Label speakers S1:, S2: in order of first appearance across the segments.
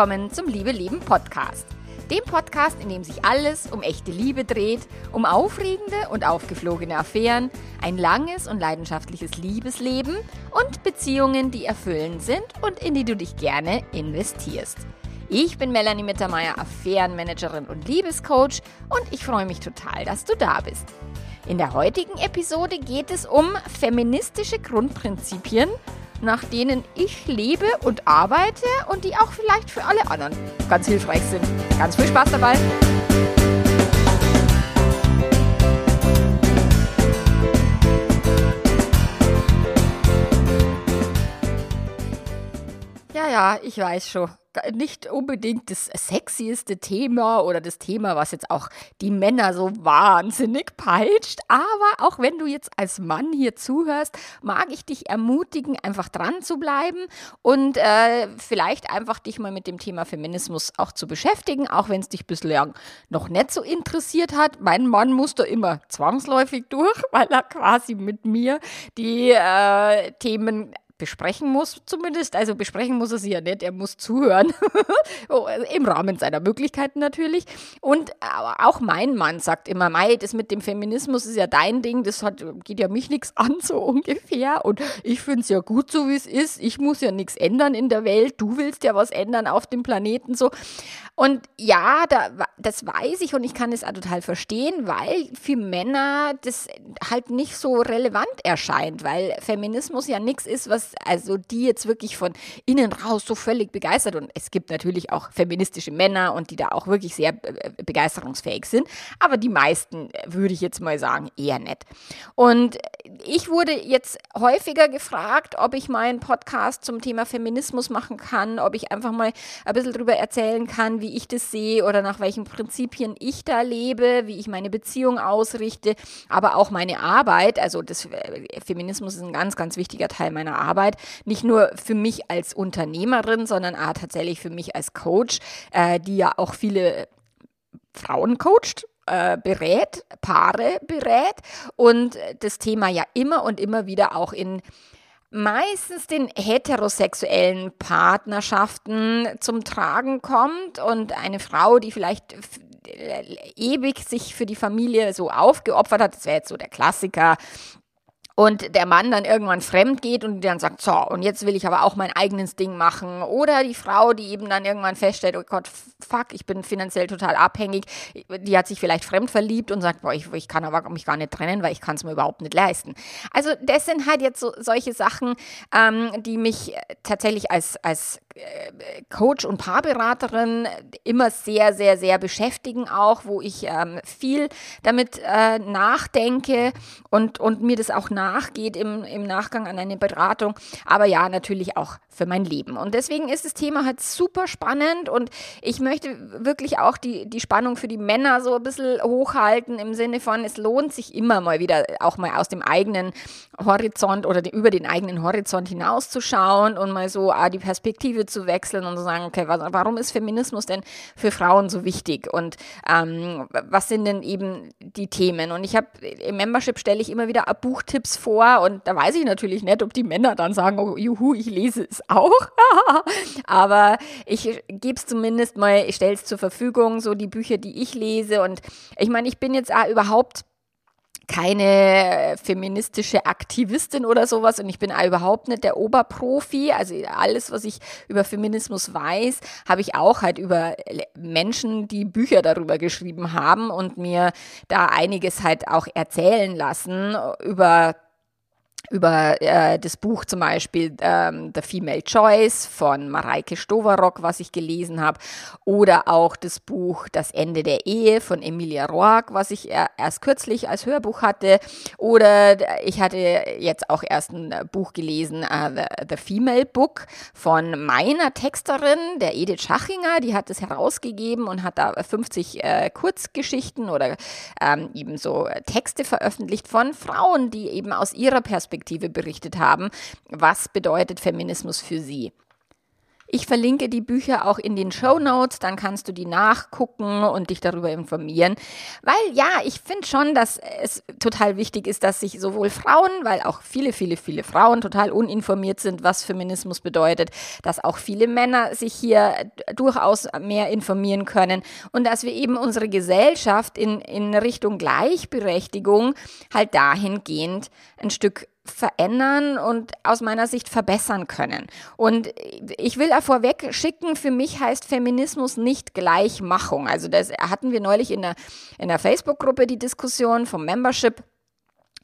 S1: willkommen zum Liebe Leben Podcast. Dem Podcast, in dem sich alles um echte Liebe dreht, um aufregende und aufgeflogene Affären, ein langes und leidenschaftliches Liebesleben und Beziehungen, die erfüllend sind und in die du dich gerne investierst. Ich bin Melanie Mittermeier, Affärenmanagerin und Liebescoach und ich freue mich total, dass du da bist. In der heutigen Episode geht es um feministische Grundprinzipien nach denen ich lebe und arbeite und die auch vielleicht für alle anderen ganz hilfreich sind. Ganz viel Spaß dabei! Ja, ich weiß schon nicht unbedingt das sexieste Thema oder das Thema, was jetzt auch die Männer so wahnsinnig peitscht. Aber auch wenn du jetzt als Mann hier zuhörst, mag ich dich ermutigen, einfach dran zu bleiben und äh, vielleicht einfach dich mal mit dem Thema Feminismus auch zu beschäftigen, auch wenn es dich bislang noch nicht so interessiert hat. Mein Mann muss da immer zwangsläufig durch, weil er quasi mit mir die äh, Themen besprechen muss, zumindest. Also besprechen muss er sie ja nicht, er muss zuhören. Oh, Im Rahmen seiner Möglichkeiten natürlich. Und auch mein Mann sagt immer, Mai, das mit dem Feminismus ist ja dein Ding, das hat, geht ja mich nichts an, so ungefähr. Und ich finde es ja gut, so wie es ist. Ich muss ja nichts ändern in der Welt. Du willst ja was ändern auf dem Planeten so. Und ja, da, das weiß ich und ich kann es auch total verstehen, weil für Männer das halt nicht so relevant erscheint, weil Feminismus ja nichts ist, was also die jetzt wirklich von innen raus so völlig begeistert und es gibt natürlich auch feministische Männer und die da auch wirklich sehr äh, begeisterungsfähig sind, aber die meisten äh, würde ich jetzt mal sagen eher nicht. Und ich wurde jetzt häufiger gefragt, ob ich meinen Podcast zum Thema Feminismus machen kann, ob ich einfach mal ein bisschen darüber erzählen kann, wie ich das sehe oder nach welchen Prinzipien ich da lebe, wie ich meine Beziehung ausrichte, aber auch meine Arbeit. Also das äh, Feminismus ist ein ganz, ganz wichtiger Teil meiner Arbeit. Arbeit, nicht nur für mich als Unternehmerin, sondern auch tatsächlich für mich als Coach, äh, die ja auch viele Frauen coacht äh, berät, Paare berät und das Thema ja immer und immer wieder auch in meistens den heterosexuellen Partnerschaften zum Tragen kommt und eine Frau, die vielleicht ewig sich für die Familie so aufgeopfert hat, das wäre jetzt so der Klassiker, und der Mann dann irgendwann fremd geht und dann sagt, so, und jetzt will ich aber auch mein eigenes Ding machen. Oder die Frau, die eben dann irgendwann feststellt, oh Gott, fuck, ich bin finanziell total abhängig, die hat sich vielleicht fremd verliebt und sagt, boah, ich, ich kann aber mich gar nicht trennen, weil ich kann es mir überhaupt nicht leisten. Also das sind halt jetzt so, solche Sachen, ähm, die mich tatsächlich als, als Coach und Paarberaterin immer sehr, sehr, sehr beschäftigen auch, wo ich ähm, viel damit äh, nachdenke und, und mir das auch nachgeht im, im Nachgang an eine Beratung, aber ja, natürlich auch für mein Leben. Und deswegen ist das Thema halt super spannend und ich möchte wirklich auch die, die Spannung für die Männer so ein bisschen hochhalten im Sinne von, es lohnt sich immer mal wieder auch mal aus dem eigenen Horizont oder den, über den eigenen Horizont hinauszuschauen und mal so ah, die Perspektive zu wechseln und zu sagen, okay, warum ist Feminismus denn für Frauen so wichtig und ähm, was sind denn eben die Themen? Und ich habe im Membership stelle ich immer wieder Buchtipps vor und da weiß ich natürlich nicht, ob die Männer dann sagen, oh, juhu, ich lese es auch. Aber ich gebe es zumindest mal, ich stelle es zur Verfügung, so die Bücher, die ich lese. Und ich meine, ich bin jetzt auch überhaupt keine feministische Aktivistin oder sowas und ich bin überhaupt nicht der Oberprofi. Also alles, was ich über Feminismus weiß, habe ich auch halt über Menschen, die Bücher darüber geschrieben haben und mir da einiges halt auch erzählen lassen über über äh, das Buch zum Beispiel ähm, The Female Choice von Mareike Stoverock, was ich gelesen habe, oder auch das Buch Das Ende der Ehe von Emilia Roark, was ich erst kürzlich als Hörbuch hatte, oder ich hatte jetzt auch erst ein Buch gelesen, uh, The, The Female Book von meiner Texterin, der Edith Schachinger, die hat es herausgegeben und hat da 50 äh, Kurzgeschichten oder ähm, eben so Texte veröffentlicht von Frauen, die eben aus ihrer Perspektive Perspektive berichtet haben. Was bedeutet Feminismus für Sie? Ich verlinke die Bücher auch in den Show Notes, dann kannst du die nachgucken und dich darüber informieren. Weil ja, ich finde schon, dass es total wichtig ist, dass sich sowohl Frauen, weil auch viele, viele, viele Frauen total uninformiert sind, was Feminismus bedeutet, dass auch viele Männer sich hier durchaus mehr informieren können und dass wir eben unsere Gesellschaft in, in Richtung Gleichberechtigung halt dahingehend ein Stück verändern und aus meiner Sicht verbessern können. Und ich will da vorweg schicken, für mich heißt Feminismus nicht Gleichmachung. Also das hatten wir neulich in der, in der Facebook-Gruppe die Diskussion vom Membership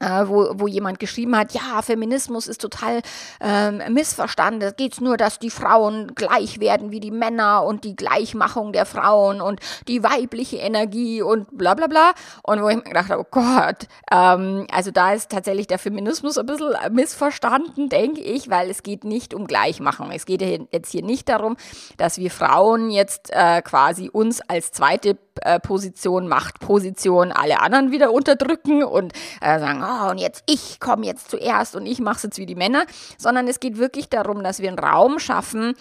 S1: äh, wo, wo jemand geschrieben hat, ja, Feminismus ist total ähm, missverstanden. Es geht nur, dass die Frauen gleich werden wie die Männer und die Gleichmachung der Frauen und die weibliche Energie und bla bla bla. Und wo ich mir gedacht habe, oh Gott, ähm, also da ist tatsächlich der Feminismus ein bisschen missverstanden, denke ich, weil es geht nicht um Gleichmachung. Es geht jetzt hier nicht darum, dass wir Frauen jetzt äh, quasi uns als zweite Position, Machtposition alle anderen wieder unterdrücken und äh, sagen, oh, und jetzt ich komme jetzt zuerst und ich mache es jetzt wie die Männer, sondern es geht wirklich darum, dass wir einen Raum schaffen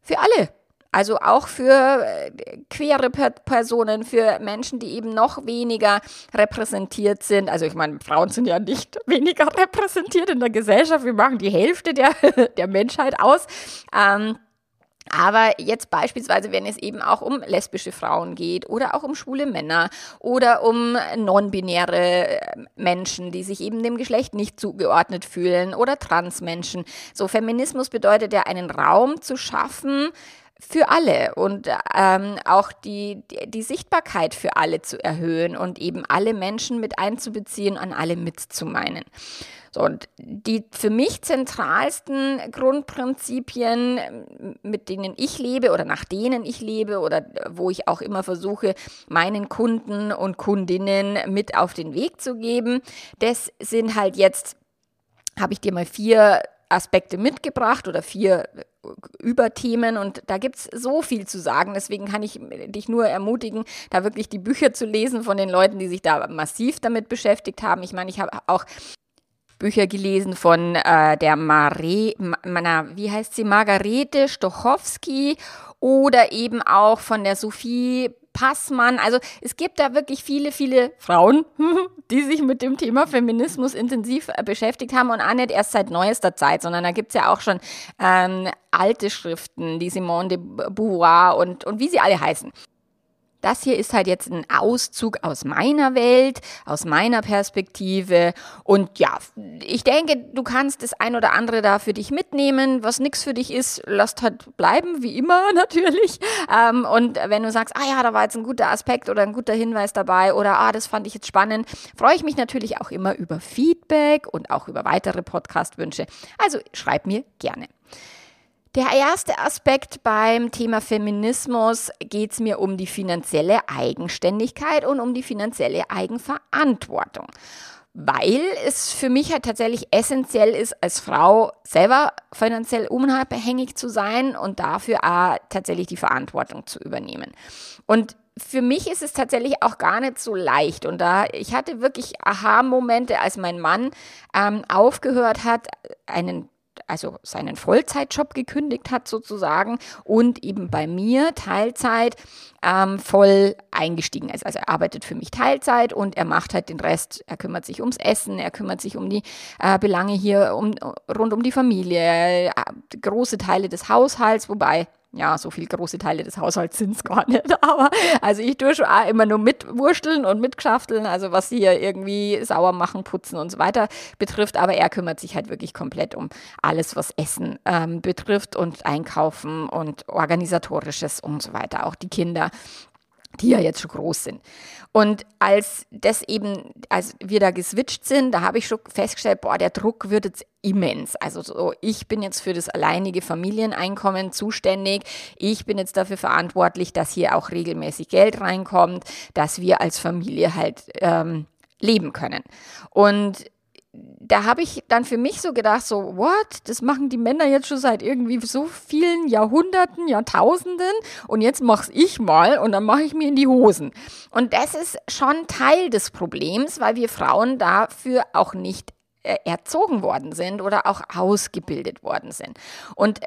S1: für alle. Also auch für äh, queere Personen, für Menschen, die eben noch weniger repräsentiert sind. Also ich meine, Frauen sind ja nicht weniger repräsentiert in der Gesellschaft. Wir machen die Hälfte der, der Menschheit aus. Ähm, aber jetzt beispielsweise, wenn es eben auch um lesbische Frauen geht oder auch um schwule Männer oder um non-binäre äh, Menschen, die sich eben dem Geschlecht nicht zugeordnet fühlen oder Transmenschen. So Feminismus bedeutet ja einen Raum zu schaffen, für alle und ähm, auch die, die, Sichtbarkeit für alle zu erhöhen und eben alle Menschen mit einzubeziehen, an alle mitzumeinen. So, und die für mich zentralsten Grundprinzipien, mit denen ich lebe oder nach denen ich lebe oder wo ich auch immer versuche, meinen Kunden und Kundinnen mit auf den Weg zu geben, das sind halt jetzt, habe ich dir mal vier Aspekte mitgebracht oder vier Überthemen und da gibt es so viel zu sagen. Deswegen kann ich dich nur ermutigen, da wirklich die Bücher zu lesen von den Leuten, die sich da massiv damit beschäftigt haben. Ich meine, ich habe auch Bücher gelesen von äh, der Mare, na, wie heißt sie, Margarete Stochowski oder eben auch von der Sophie Passmann. Also es gibt da wirklich viele, viele Frauen, die sich mit dem Thema Feminismus intensiv äh, beschäftigt haben und auch nicht erst seit neuester Zeit, sondern da gibt es ja auch schon ähm, alte Schriften, die Simone de Beauvoir und, und wie sie alle heißen. Das hier ist halt jetzt ein Auszug aus meiner Welt, aus meiner Perspektive. Und ja, ich denke, du kannst das ein oder andere da für dich mitnehmen. Was nichts für dich ist, lasst halt bleiben, wie immer natürlich. Ähm, und wenn du sagst, ah ja, da war jetzt ein guter Aspekt oder ein guter Hinweis dabei oder ah, das fand ich jetzt spannend, freue ich mich natürlich auch immer über Feedback und auch über weitere Podcast-Wünsche. Also schreib mir gerne. Der erste Aspekt beim Thema Feminismus geht es mir um die finanzielle Eigenständigkeit und um die finanzielle Eigenverantwortung. Weil es für mich halt tatsächlich essentiell ist, als Frau selber finanziell unabhängig zu sein und dafür auch tatsächlich die Verantwortung zu übernehmen. Und für mich ist es tatsächlich auch gar nicht so leicht. Und da, ich hatte wirklich Aha-Momente, als mein Mann ähm, aufgehört hat, einen also seinen Vollzeitjob gekündigt hat sozusagen und eben bei mir Teilzeit ähm, voll eingestiegen ist. Also er arbeitet für mich Teilzeit und er macht halt den Rest. Er kümmert sich ums Essen, er kümmert sich um die äh, Belange hier um, rund um die Familie, äh, große Teile des Haushalts, wobei ja, so viel große Teile des Haushalts sind es gar nicht. Aber also ich tue schon auch immer nur mitwursteln und mitgeschafteln, also was hier irgendwie sauer machen, putzen und so weiter betrifft. Aber er kümmert sich halt wirklich komplett um alles, was Essen ähm, betrifft und Einkaufen und organisatorisches und so weiter. Auch die Kinder die ja jetzt schon groß sind. Und als das eben, als wir da geswitcht sind, da habe ich schon festgestellt, boah, der Druck wird jetzt immens. Also so, ich bin jetzt für das alleinige Familieneinkommen zuständig. Ich bin jetzt dafür verantwortlich, dass hier auch regelmäßig Geld reinkommt, dass wir als Familie halt ähm, leben können. Und da habe ich dann für mich so gedacht, so, what? Das machen die Männer jetzt schon seit irgendwie so vielen Jahrhunderten, Jahrtausenden und jetzt mach's ich mal und dann mache ich mir in die Hosen. Und das ist schon Teil des Problems, weil wir Frauen dafür auch nicht äh, erzogen worden sind oder auch ausgebildet worden sind. Und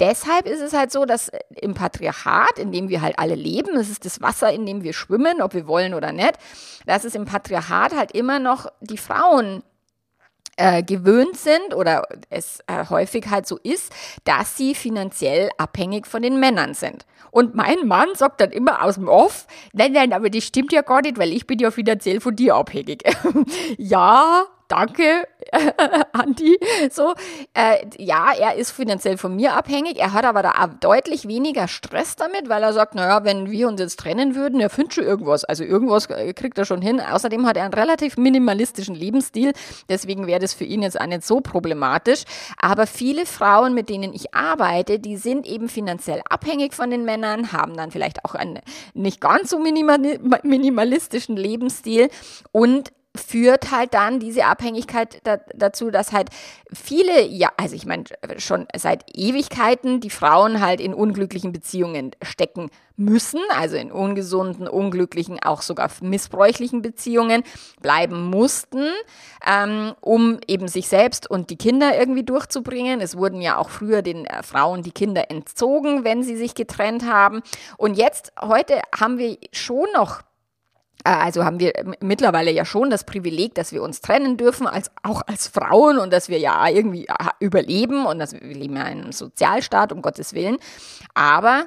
S1: deshalb ist es halt so, dass im Patriarchat, in dem wir halt alle leben, es ist das Wasser, in dem wir schwimmen, ob wir wollen oder nicht, dass es im Patriarchat halt immer noch die Frauen äh, gewöhnt sind oder es äh, häufig halt so ist, dass sie finanziell abhängig von den Männern sind. Und mein Mann sagt dann immer aus dem Off, nein, nein, aber das stimmt ja gar nicht, weil ich bin ja finanziell von dir abhängig. ja, danke, Andi. So, äh, ja, er ist finanziell von mir abhängig. Er hat aber da deutlich weniger Stress damit, weil er sagt, naja, wenn wir uns jetzt trennen würden, er findet schon irgendwas. Also irgendwas äh, kriegt er schon hin. Außerdem hat er einen relativ minimalistischen Lebensstil. Deswegen wäre das für ihn jetzt auch nicht so problematisch. Aber viele Frauen, mit denen ich arbeite, die sind eben finanziell abhängig von den Männern, haben dann vielleicht auch einen nicht ganz so minimalistischen Lebensstil und führt halt dann diese Abhängigkeit da, dazu, dass halt viele, ja, also ich meine schon seit Ewigkeiten die Frauen halt in unglücklichen Beziehungen stecken müssen, also in ungesunden, unglücklichen, auch sogar missbräuchlichen Beziehungen bleiben mussten, ähm, um eben sich selbst und die Kinder irgendwie durchzubringen. Es wurden ja auch früher den äh, Frauen die Kinder entzogen, wenn sie sich getrennt haben. Und jetzt, heute haben wir schon noch also haben wir mittlerweile ja schon das Privileg, dass wir uns trennen dürfen, als, auch als Frauen und dass wir ja irgendwie äh, überleben und dass wir leben ja in einem Sozialstaat, um Gottes Willen. Aber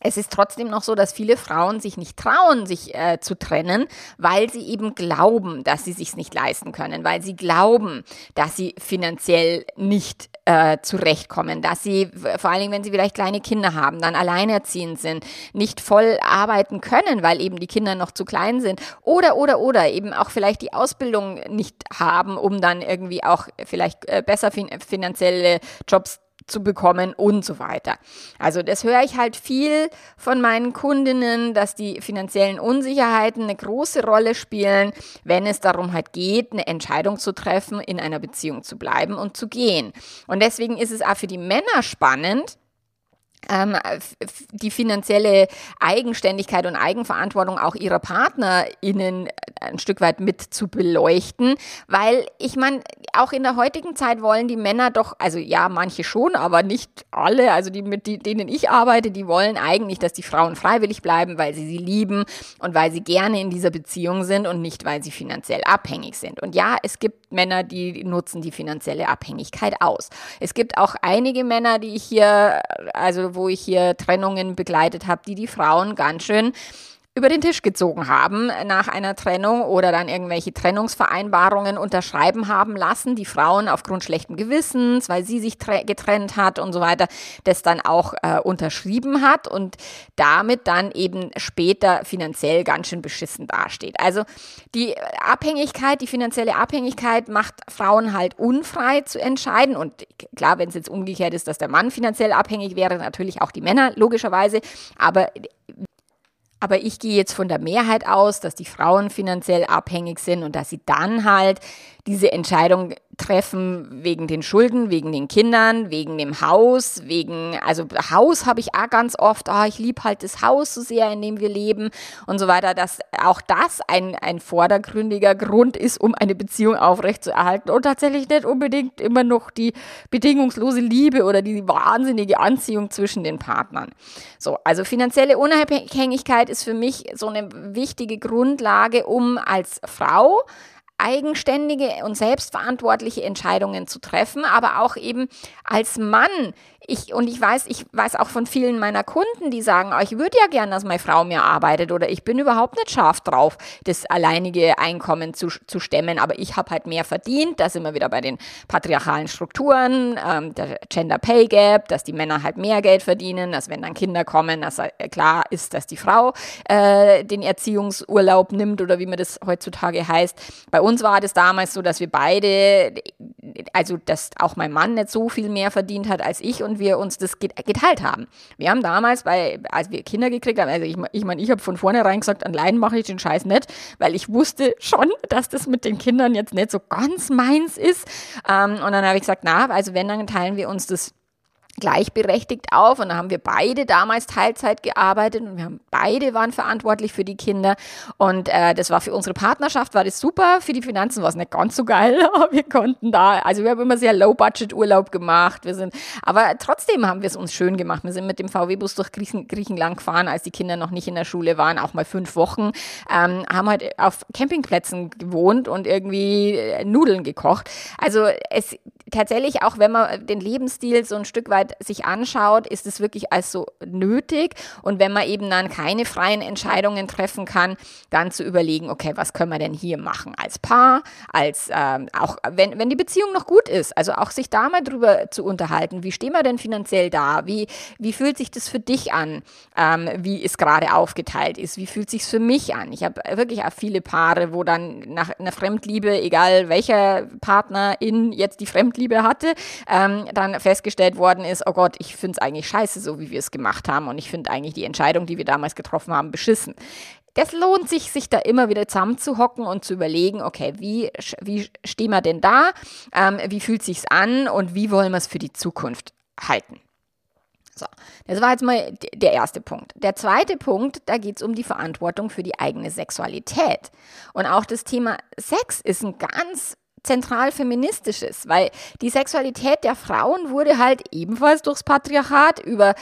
S1: es ist trotzdem noch so, dass viele Frauen sich nicht trauen, sich äh, zu trennen, weil sie eben glauben, dass sie sich nicht leisten können, weil sie glauben, dass sie finanziell nicht äh, zurechtkommen, dass sie vor allen Dingen, wenn sie vielleicht kleine Kinder haben, dann alleinerziehend sind, nicht voll arbeiten können, weil eben die Kinder noch zu klein sind oder oder oder eben auch vielleicht die Ausbildung nicht haben, um dann irgendwie auch vielleicht äh, besser fin finanzielle Jobs zu bekommen und so weiter. Also das höre ich halt viel von meinen Kundinnen, dass die finanziellen Unsicherheiten eine große Rolle spielen, wenn es darum halt geht, eine Entscheidung zu treffen, in einer Beziehung zu bleiben und zu gehen. Und deswegen ist es auch für die Männer spannend, ähm, die finanzielle Eigenständigkeit und Eigenverantwortung auch ihrer PartnerInnen ein Stück weit mit zu beleuchten, weil ich meine, auch in der heutigen Zeit wollen die Männer doch, also ja, manche schon, aber nicht alle, also die, mit denen ich arbeite, die wollen eigentlich, dass die Frauen freiwillig bleiben, weil sie sie lieben und weil sie gerne in dieser Beziehung sind und nicht, weil sie finanziell abhängig sind. Und ja, es gibt Männer, die nutzen die finanzielle Abhängigkeit aus. Es gibt auch einige Männer, die ich hier, also wo ich hier Trennungen begleitet habe, die die Frauen ganz schön über den Tisch gezogen haben nach einer Trennung oder dann irgendwelche Trennungsvereinbarungen unterschreiben haben lassen, die Frauen aufgrund schlechten Gewissens, weil sie sich getrennt hat und so weiter, das dann auch äh, unterschrieben hat und damit dann eben später finanziell ganz schön beschissen dasteht. Also die Abhängigkeit, die finanzielle Abhängigkeit macht Frauen halt unfrei zu entscheiden und klar, wenn es jetzt umgekehrt ist, dass der Mann finanziell abhängig wäre, natürlich auch die Männer logischerweise, aber aber ich gehe jetzt von der Mehrheit aus, dass die Frauen finanziell abhängig sind und dass sie dann halt diese Entscheidung treffen wegen den Schulden, wegen den Kindern, wegen dem Haus, wegen, also Haus habe ich auch ganz oft, oh, ich liebe halt das Haus so sehr, in dem wir leben und so weiter, dass auch das ein, ein vordergründiger Grund ist, um eine Beziehung aufrechtzuerhalten und tatsächlich nicht unbedingt immer noch die bedingungslose Liebe oder die wahnsinnige Anziehung zwischen den Partnern. So, also finanzielle Unabhängigkeit ist für mich so eine wichtige Grundlage, um als Frau eigenständige und selbstverantwortliche Entscheidungen zu treffen, aber auch eben als Mann ich, und ich weiß, ich weiß auch von vielen meiner Kunden, die sagen, oh, ich würde ja gern, dass meine Frau mir arbeitet oder ich bin überhaupt nicht scharf drauf, das alleinige Einkommen zu, zu stemmen, aber ich habe halt mehr verdient. Da sind wir wieder bei den patriarchalen Strukturen, ähm, der Gender Pay Gap, dass die Männer halt mehr Geld verdienen, dass wenn dann Kinder kommen, dass äh, klar ist, dass die Frau äh, den Erziehungsurlaub nimmt oder wie man das heutzutage heißt. Bei uns war das damals so, dass wir beide, also dass auch mein Mann nicht so viel mehr verdient hat als ich und wir uns das geteilt haben. Wir haben damals, bei, als wir Kinder gekriegt haben, also ich meine, ich, mein, ich habe von vornherein gesagt, allein mache ich den Scheiß nicht, weil ich wusste schon, dass das mit den Kindern jetzt nicht so ganz meins ist. Ähm, und dann habe ich gesagt, na, also wenn, dann teilen wir uns das gleichberechtigt auf. Und da haben wir beide damals Teilzeit gearbeitet und wir haben beide waren verantwortlich für die Kinder. Und äh, das war für unsere Partnerschaft war das super, für die Finanzen war es nicht ganz so geil, aber wir konnten da, also wir haben immer sehr Low Budget Urlaub gemacht, wir sind, aber trotzdem haben wir es uns schön gemacht, wir sind mit dem VW-Bus durch Griechen, Griechenland gefahren, als die Kinder noch nicht in der Schule waren, auch mal fünf Wochen, ähm, haben halt auf Campingplätzen gewohnt und irgendwie äh, Nudeln gekocht, also es tatsächlich auch, wenn man den Lebensstil so ein Stück weit sich anschaut, ist es wirklich als so nötig. Und wenn man eben dann keine freien Entscheidungen treffen kann, dann zu überlegen, okay, was können wir denn hier machen als Paar, als ähm, auch wenn, wenn die Beziehung noch gut ist, also auch sich da mal drüber zu unterhalten, wie stehen wir denn finanziell da, wie, wie fühlt sich das für dich an, ähm, wie es gerade aufgeteilt ist, wie fühlt sich für mich an. Ich habe wirklich auch viele Paare, wo dann nach einer Fremdliebe, egal welcher Partnerin jetzt die Fremdliebe hatte, ähm, dann festgestellt worden ist, oh Gott, ich finde es eigentlich scheiße, so wie wir es gemacht haben. Und ich finde eigentlich die Entscheidung, die wir damals getroffen haben, beschissen. Das lohnt sich, sich da immer wieder zusammenzuhocken und zu überlegen, okay, wie, wie stehen wir denn da? Ähm, wie fühlt sich's an und wie wollen wir es für die Zukunft halten? So, das war jetzt mal der erste Punkt. Der zweite Punkt, da geht es um die Verantwortung für die eigene Sexualität. Und auch das Thema Sex ist ein ganz zentral feministisches, weil die Sexualität der Frauen wurde halt ebenfalls durchs Patriarchat über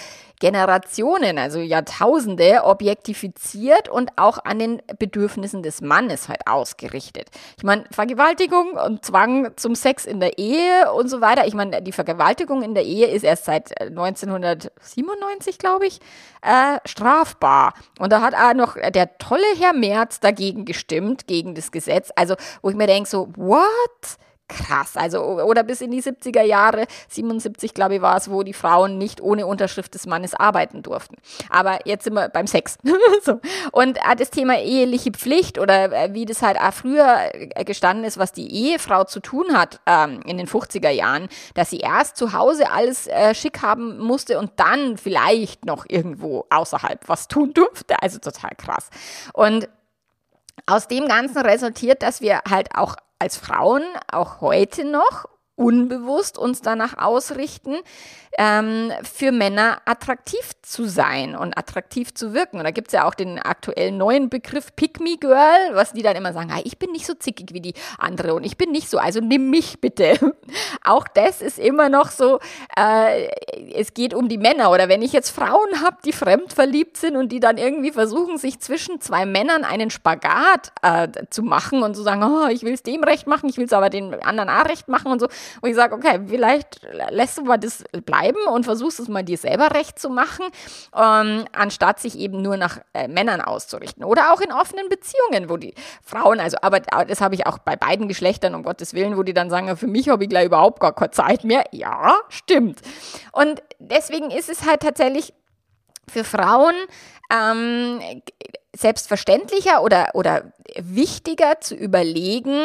S1: Generationen, also Jahrtausende objektifiziert und auch an den Bedürfnissen des Mannes halt ausgerichtet. Ich meine, Vergewaltigung und Zwang zum Sex in der Ehe und so weiter. Ich meine, die Vergewaltigung in der Ehe ist erst seit 1997, äh, glaube ich, äh, strafbar. Und da hat auch noch der tolle Herr Merz dagegen gestimmt, gegen das Gesetz. Also, wo ich mir denke, so, what? Krass. Also, oder bis in die 70er Jahre, 77 glaube ich war es, wo die Frauen nicht ohne Unterschrift des Mannes arbeiten durften. Aber jetzt sind wir beim Sex. so. Und äh, das Thema eheliche Pflicht oder äh, wie das halt auch früher äh, gestanden ist, was die Ehefrau zu tun hat ähm, in den 50er Jahren, dass sie erst zu Hause alles äh, schick haben musste und dann vielleicht noch irgendwo außerhalb was tun durfte. Also total krass. Und aus dem Ganzen resultiert, dass wir halt auch als Frauen auch heute noch unbewusst uns danach ausrichten, ähm, für Männer attraktiv zu sein und attraktiv zu wirken. Und da gibt es ja auch den aktuellen neuen Begriff Pick Me Girl, was die dann immer sagen, ah, ich bin nicht so zickig wie die andere und ich bin nicht so, also nimm mich bitte. auch das ist immer noch so, äh, es geht um die Männer. Oder wenn ich jetzt Frauen habe, die fremd verliebt sind und die dann irgendwie versuchen, sich zwischen zwei Männern einen Spagat äh, zu machen und zu sagen, oh, ich will es dem recht machen, ich will es aber den anderen auch recht machen und so. Und ich sage, okay, vielleicht lässt du mal das bleiben und versuchst es mal dir selber recht zu machen, ähm, anstatt sich eben nur nach äh, Männern auszurichten. Oder auch in offenen Beziehungen, wo die Frauen, also, aber das habe ich auch bei beiden Geschlechtern, um Gottes Willen, wo die dann sagen, für mich habe ich gleich überhaupt gar keine Zeit mehr. Ja, stimmt. Und deswegen ist es halt tatsächlich für Frauen ähm, selbstverständlicher oder, oder wichtiger zu überlegen,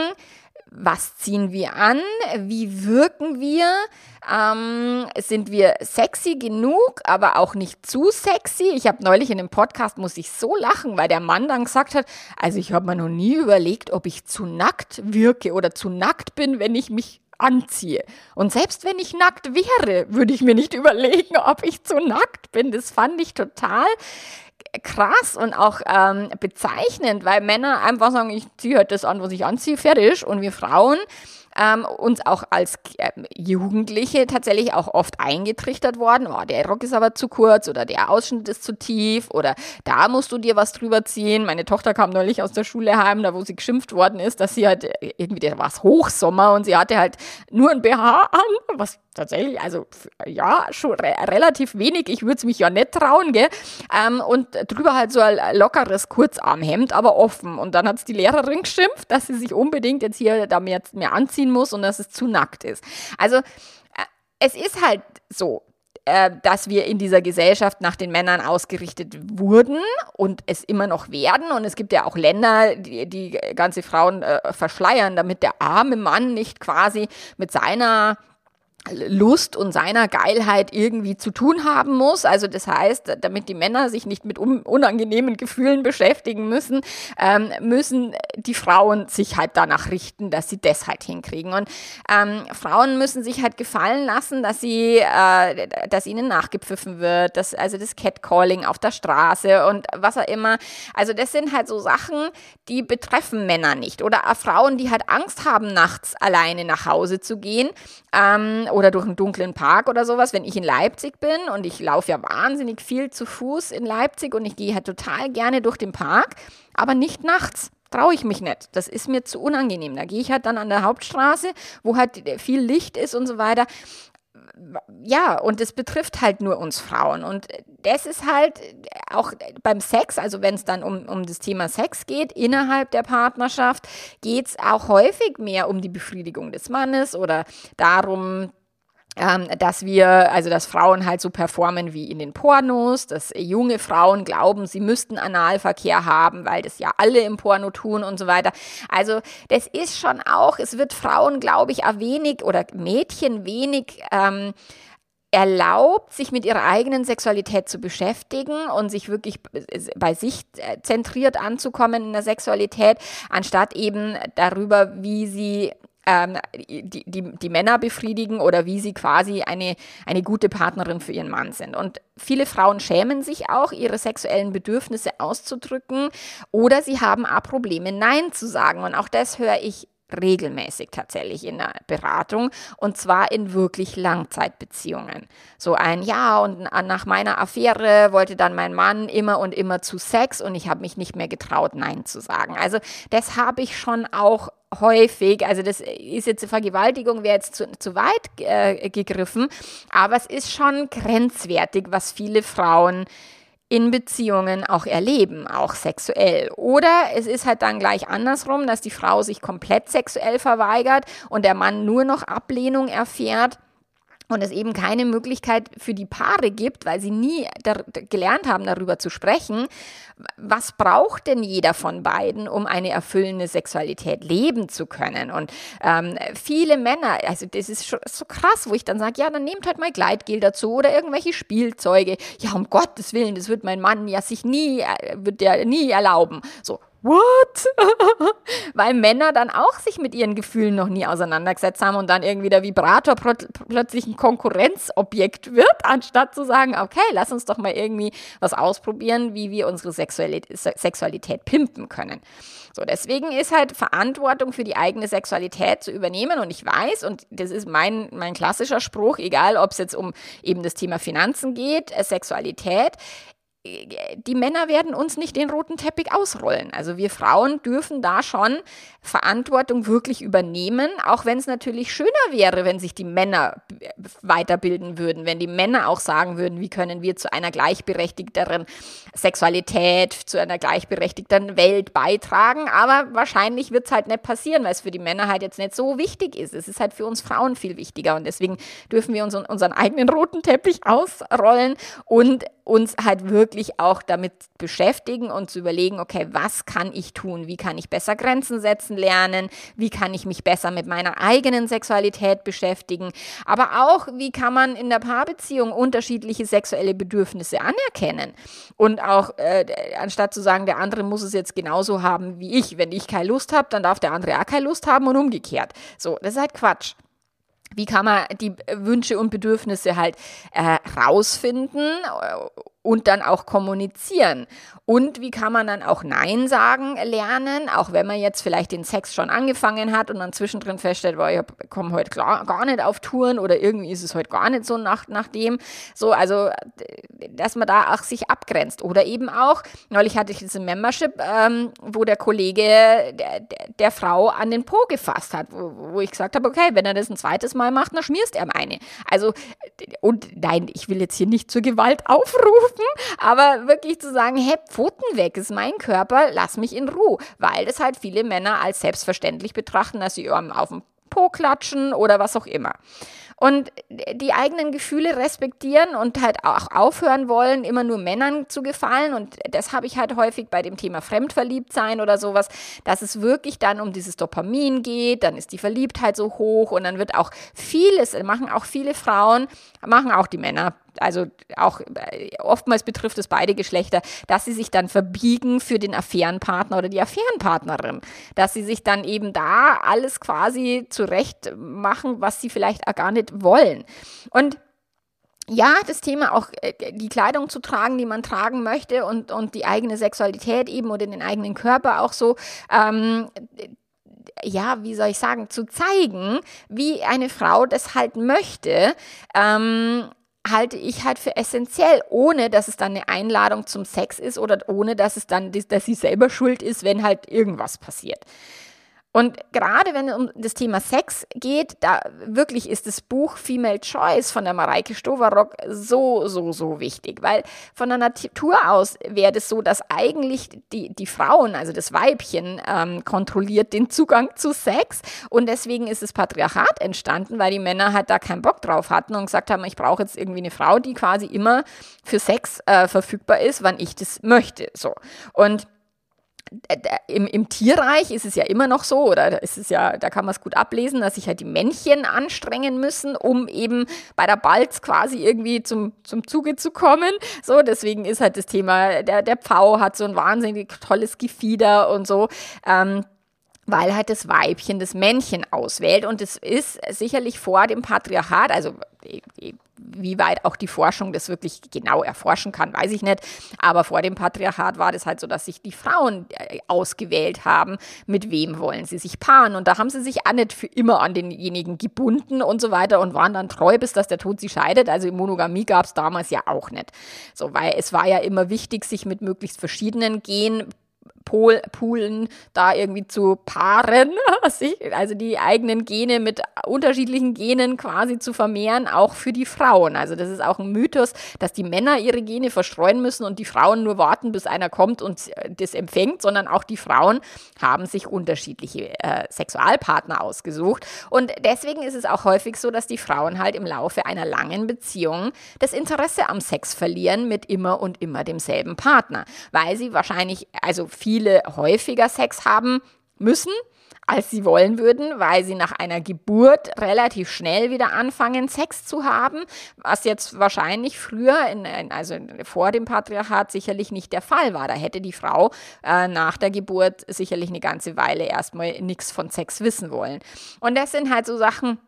S1: was ziehen wir an, wie wirken wir, ähm, sind wir sexy genug, aber auch nicht zu sexy. Ich habe neulich in dem Podcast, muss ich so lachen, weil der Mann dann gesagt hat, also ich habe mir noch nie überlegt, ob ich zu nackt wirke oder zu nackt bin, wenn ich mich anziehe. Und selbst wenn ich nackt wäre, würde ich mir nicht überlegen, ob ich zu nackt bin. Das fand ich total krass und auch ähm, bezeichnend, weil Männer einfach sagen, ich ziehe halt das an, was ich anziehe, fertig. Und wir Frauen ähm, uns auch als äh, Jugendliche tatsächlich auch oft eingetrichtert worden, oh, der Rock ist aber zu kurz oder der Ausschnitt ist zu tief oder da musst du dir was drüber ziehen. Meine Tochter kam neulich aus der Schule heim, da wo sie geschimpft worden ist, dass sie halt äh, irgendwie, da war es Hochsommer und sie hatte halt nur ein BH an, was tatsächlich, also ja, schon re relativ wenig. Ich würde es mich ja nicht trauen, gell? Ähm, und drüber halt so ein lockeres Kurzarmhemd, aber offen. Und dann hat es die Lehrerin geschimpft, dass sie sich unbedingt jetzt hier da mehr, mehr anziehen muss und dass es zu nackt ist. Also äh, es ist halt so, äh, dass wir in dieser Gesellschaft nach den Männern ausgerichtet wurden und es immer noch werden. Und es gibt ja auch Länder, die, die ganze Frauen äh, verschleiern, damit der arme Mann nicht quasi mit seiner Lust und seiner Geilheit irgendwie zu tun haben muss. Also das heißt, damit die Männer sich nicht mit unangenehmen Gefühlen beschäftigen müssen, ähm, müssen die Frauen sich halt danach richten, dass sie das halt hinkriegen. Und ähm, Frauen müssen sich halt gefallen lassen, dass sie, äh, dass ihnen nachgepfiffen wird, dass, also das Catcalling auf der Straße und was auch immer. Also das sind halt so Sachen, die betreffen Männer nicht. Oder Frauen, die halt Angst haben, nachts alleine nach Hause zu gehen. Ähm, oder durch einen dunklen Park oder sowas, wenn ich in Leipzig bin und ich laufe ja wahnsinnig viel zu Fuß in Leipzig und ich gehe halt total gerne durch den Park, aber nicht nachts. Traue ich mich nicht. Das ist mir zu unangenehm. Da gehe ich halt dann an der Hauptstraße, wo halt viel Licht ist und so weiter ja, und es betrifft halt nur uns Frauen. Und das ist halt auch beim Sex, also wenn es dann um, um das Thema Sex geht, innerhalb der Partnerschaft, geht es auch häufig mehr um die Befriedigung des Mannes oder darum, ähm, dass wir, also dass Frauen halt so performen wie in den Pornos, dass junge Frauen glauben, sie müssten Analverkehr haben, weil das ja alle im Porno tun und so weiter. Also das ist schon auch, es wird Frauen, glaube ich, auch wenig oder Mädchen wenig ähm, erlaubt, sich mit ihrer eigenen Sexualität zu beschäftigen und sich wirklich bei sich äh, zentriert anzukommen in der Sexualität, anstatt eben darüber, wie sie ähm, die, die, die Männer befriedigen oder wie sie quasi eine, eine gute Partnerin für ihren Mann sind. Und viele Frauen schämen sich auch, ihre sexuellen Bedürfnisse auszudrücken oder sie haben auch Probleme, Nein zu sagen. Und auch das höre ich regelmäßig tatsächlich in der Beratung und zwar in wirklich Langzeitbeziehungen. So ein Ja und nach meiner Affäre wollte dann mein Mann immer und immer zu Sex und ich habe mich nicht mehr getraut, Nein zu sagen. Also das habe ich schon auch häufig, also das ist jetzt Vergewaltigung, wäre jetzt zu, zu weit äh, gegriffen, aber es ist schon grenzwertig, was viele Frauen in Beziehungen auch erleben, auch sexuell. Oder es ist halt dann gleich andersrum, dass die Frau sich komplett sexuell verweigert und der Mann nur noch Ablehnung erfährt und es eben keine Möglichkeit für die Paare gibt, weil sie nie gelernt haben, darüber zu sprechen, was braucht denn jeder von beiden, um eine erfüllende Sexualität leben zu können? Und ähm, viele Männer, also das ist schon so krass, wo ich dann sage, ja, dann nehmt halt mal Gleitgel dazu oder irgendwelche Spielzeuge. Ja, um Gottes Willen, das wird mein Mann ja sich nie, äh, wird der nie erlauben. So, what? Weil Männer dann auch sich mit ihren Gefühlen noch nie auseinandergesetzt haben und dann irgendwie der Vibrator plötzlich ein Konkurrenzobjekt wird, anstatt zu sagen, okay, lass uns doch mal irgendwie was ausprobieren, wie wir unsere Sexualität pimpen können. So, deswegen ist halt Verantwortung für die eigene Sexualität zu übernehmen und ich weiß, und das ist mein, mein klassischer Spruch, egal ob es jetzt um eben das Thema Finanzen geht, äh, Sexualität, die Männer werden uns nicht den roten Teppich ausrollen. Also wir Frauen dürfen da schon Verantwortung wirklich übernehmen, auch wenn es natürlich schöner wäre, wenn sich die Männer weiterbilden würden, wenn die Männer auch sagen würden, wie können wir zu einer gleichberechtigteren Sexualität, zu einer gleichberechtigten Welt beitragen. Aber wahrscheinlich wird es halt nicht passieren, weil es für die Männer halt jetzt nicht so wichtig ist. Es ist halt für uns Frauen viel wichtiger und deswegen dürfen wir uns unseren eigenen roten Teppich ausrollen und uns halt wirklich auch damit beschäftigen und zu überlegen, okay, was kann ich tun? Wie kann ich besser Grenzen setzen lernen? Wie kann ich mich besser mit meiner eigenen Sexualität beschäftigen? Aber auch, wie kann man in der Paarbeziehung unterschiedliche sexuelle Bedürfnisse anerkennen? Und auch, äh, anstatt zu sagen, der andere muss es jetzt genauso haben wie ich. Wenn ich keine Lust habe, dann darf der andere auch keine Lust haben und umgekehrt. So, das ist halt Quatsch. Wie kann man die Wünsche und Bedürfnisse halt äh, rausfinden und dann auch kommunizieren. Und wie kann man dann auch Nein sagen lernen, auch wenn man jetzt vielleicht den Sex schon angefangen hat und dann zwischendrin feststellt, boah, ich komme heute gar nicht auf Touren oder irgendwie ist es heute gar nicht so nach, nach dem. So, also, dass man da auch sich abgrenzt. Oder eben auch, neulich hatte ich diese Membership, ähm, wo der Kollege der, der, der, Frau an den Po gefasst hat, wo, wo ich gesagt habe, okay, wenn er das ein zweites Mal macht, dann schmierst er meine. Also, und nein, ich will jetzt hier nicht zur Gewalt aufrufen, aber wirklich zu sagen, hey, Pfoten weg, ist mein Körper, lass mich in Ruhe, weil das halt viele Männer als selbstverständlich betrachten, dass sie auf dem Po Po klatschen oder was auch immer und die eigenen Gefühle respektieren und halt auch aufhören wollen, immer nur Männern zu gefallen. Und das habe ich halt häufig bei dem Thema Fremdverliebtsein oder sowas, dass es wirklich dann um dieses Dopamin geht, dann ist die Verliebtheit so hoch und dann wird auch vieles, machen auch viele Frauen, machen auch die Männer also auch äh, oftmals betrifft es beide Geschlechter, dass sie sich dann verbiegen für den Affärenpartner oder die Affärenpartnerin, dass sie sich dann eben da alles quasi zurecht machen, was sie vielleicht auch gar nicht wollen. Und ja, das Thema auch äh, die Kleidung zu tragen, die man tragen möchte und, und die eigene Sexualität eben oder den eigenen Körper auch so, ähm, ja, wie soll ich sagen, zu zeigen, wie eine Frau das halt möchte. Ähm, halte ich halt für essentiell, ohne dass es dann eine Einladung zum Sex ist oder ohne dass es dann, dass sie selber schuld ist, wenn halt irgendwas passiert. Und gerade wenn es um das Thema Sex geht, da wirklich ist das Buch Female Choice von der Mareike Stoverock so, so, so wichtig, weil von der Natur aus wäre das so, dass eigentlich die, die Frauen, also das Weibchen, ähm, kontrolliert den Zugang zu Sex und deswegen ist das Patriarchat entstanden, weil die Männer halt da keinen Bock drauf hatten und gesagt haben, ich brauche jetzt irgendwie eine Frau, die quasi immer für Sex äh, verfügbar ist, wann ich das möchte. So. Und im, im Tierreich ist es ja immer noch so, oder ist es ja, da kann man es gut ablesen, dass sich halt die Männchen anstrengen müssen, um eben bei der Balz quasi irgendwie zum, zum Zuge zu kommen. So, deswegen ist halt das Thema, der, der Pfau hat so ein wahnsinnig tolles Gefieder und so. Ähm, weil halt das Weibchen das Männchen auswählt. Und es ist sicherlich vor dem Patriarchat, also wie weit auch die Forschung das wirklich genau erforschen kann, weiß ich nicht. Aber vor dem Patriarchat war das halt so, dass sich die Frauen äh, ausgewählt haben, mit wem wollen sie sich paaren. Und da haben sie sich auch nicht für immer an denjenigen gebunden und so weiter und waren dann treu, bis dass der Tod sie scheidet. Also Monogamie gab es damals ja auch nicht. So, weil es war ja immer wichtig, sich mit möglichst verschiedenen Gen Pol Poolen da irgendwie zu paaren, also die eigenen Gene mit unterschiedlichen Genen quasi zu vermehren, auch für die Frauen. Also das ist auch ein Mythos, dass die Männer ihre Gene verstreuen müssen und die Frauen nur warten, bis einer kommt und das empfängt, sondern auch die Frauen haben sich unterschiedliche äh, Sexualpartner ausgesucht. Und deswegen ist es auch häufig so, dass die Frauen halt im Laufe einer langen Beziehung das Interesse am Sex verlieren mit immer und immer demselben Partner, weil sie wahrscheinlich, also viel viele häufiger Sex haben müssen, als sie wollen würden, weil sie nach einer Geburt relativ schnell wieder anfangen, Sex zu haben, was jetzt wahrscheinlich früher, in, also vor dem Patriarchat, sicherlich nicht der Fall war. Da hätte die Frau äh, nach der Geburt sicherlich eine ganze Weile erstmal nichts von Sex wissen wollen. Und das sind halt so Sachen,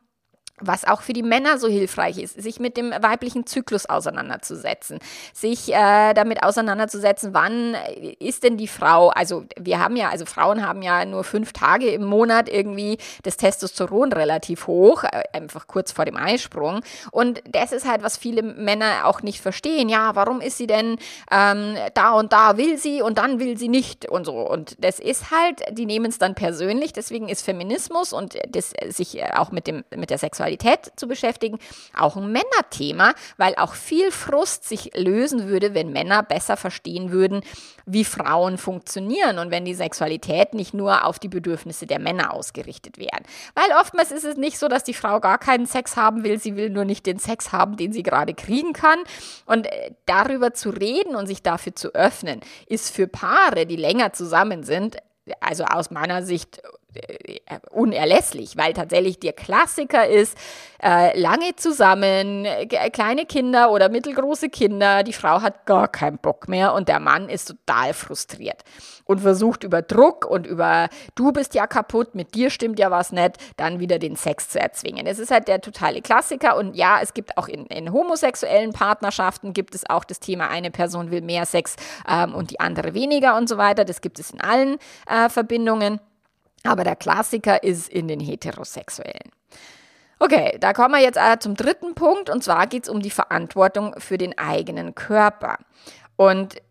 S1: was auch für die Männer so hilfreich ist, sich mit dem weiblichen Zyklus auseinanderzusetzen, sich äh, damit auseinanderzusetzen, wann ist denn die Frau, also wir haben ja, also Frauen haben ja nur fünf Tage im Monat irgendwie das Testosteron relativ hoch, äh, einfach kurz vor dem Eisprung. Und das ist halt, was viele Männer auch nicht verstehen, ja, warum ist sie denn ähm, da und da will sie und dann will sie nicht und so. Und das ist halt, die nehmen es dann persönlich, deswegen ist Feminismus und das sich auch mit dem, mit der Sexualität Sexualität zu beschäftigen, auch ein Männerthema, weil auch viel Frust sich lösen würde, wenn Männer besser verstehen würden, wie Frauen funktionieren und wenn die Sexualität nicht nur auf die Bedürfnisse der Männer ausgerichtet wäre. Weil oftmals ist es nicht so, dass die Frau gar keinen Sex haben will, sie will nur nicht den Sex haben, den sie gerade kriegen kann. Und äh, darüber zu reden und sich dafür zu öffnen, ist für Paare, die länger zusammen sind, also aus meiner Sicht unerlässlich, weil tatsächlich der Klassiker ist, äh, lange zusammen, kleine Kinder oder mittelgroße Kinder, die Frau hat gar keinen Bock mehr und der Mann ist total frustriert und versucht über Druck und über du bist ja kaputt, mit dir stimmt ja was nicht, dann wieder den Sex zu erzwingen. Es ist halt der totale Klassiker und ja, es gibt auch in, in homosexuellen Partnerschaften gibt es auch das Thema, eine Person will mehr Sex ähm, und die andere weniger und so weiter. Das gibt es in allen äh, Verbindungen. Aber der Klassiker ist in den Heterosexuellen. Okay, da kommen wir jetzt äh, zum dritten Punkt und zwar geht es um die Verantwortung für den eigenen Körper. Und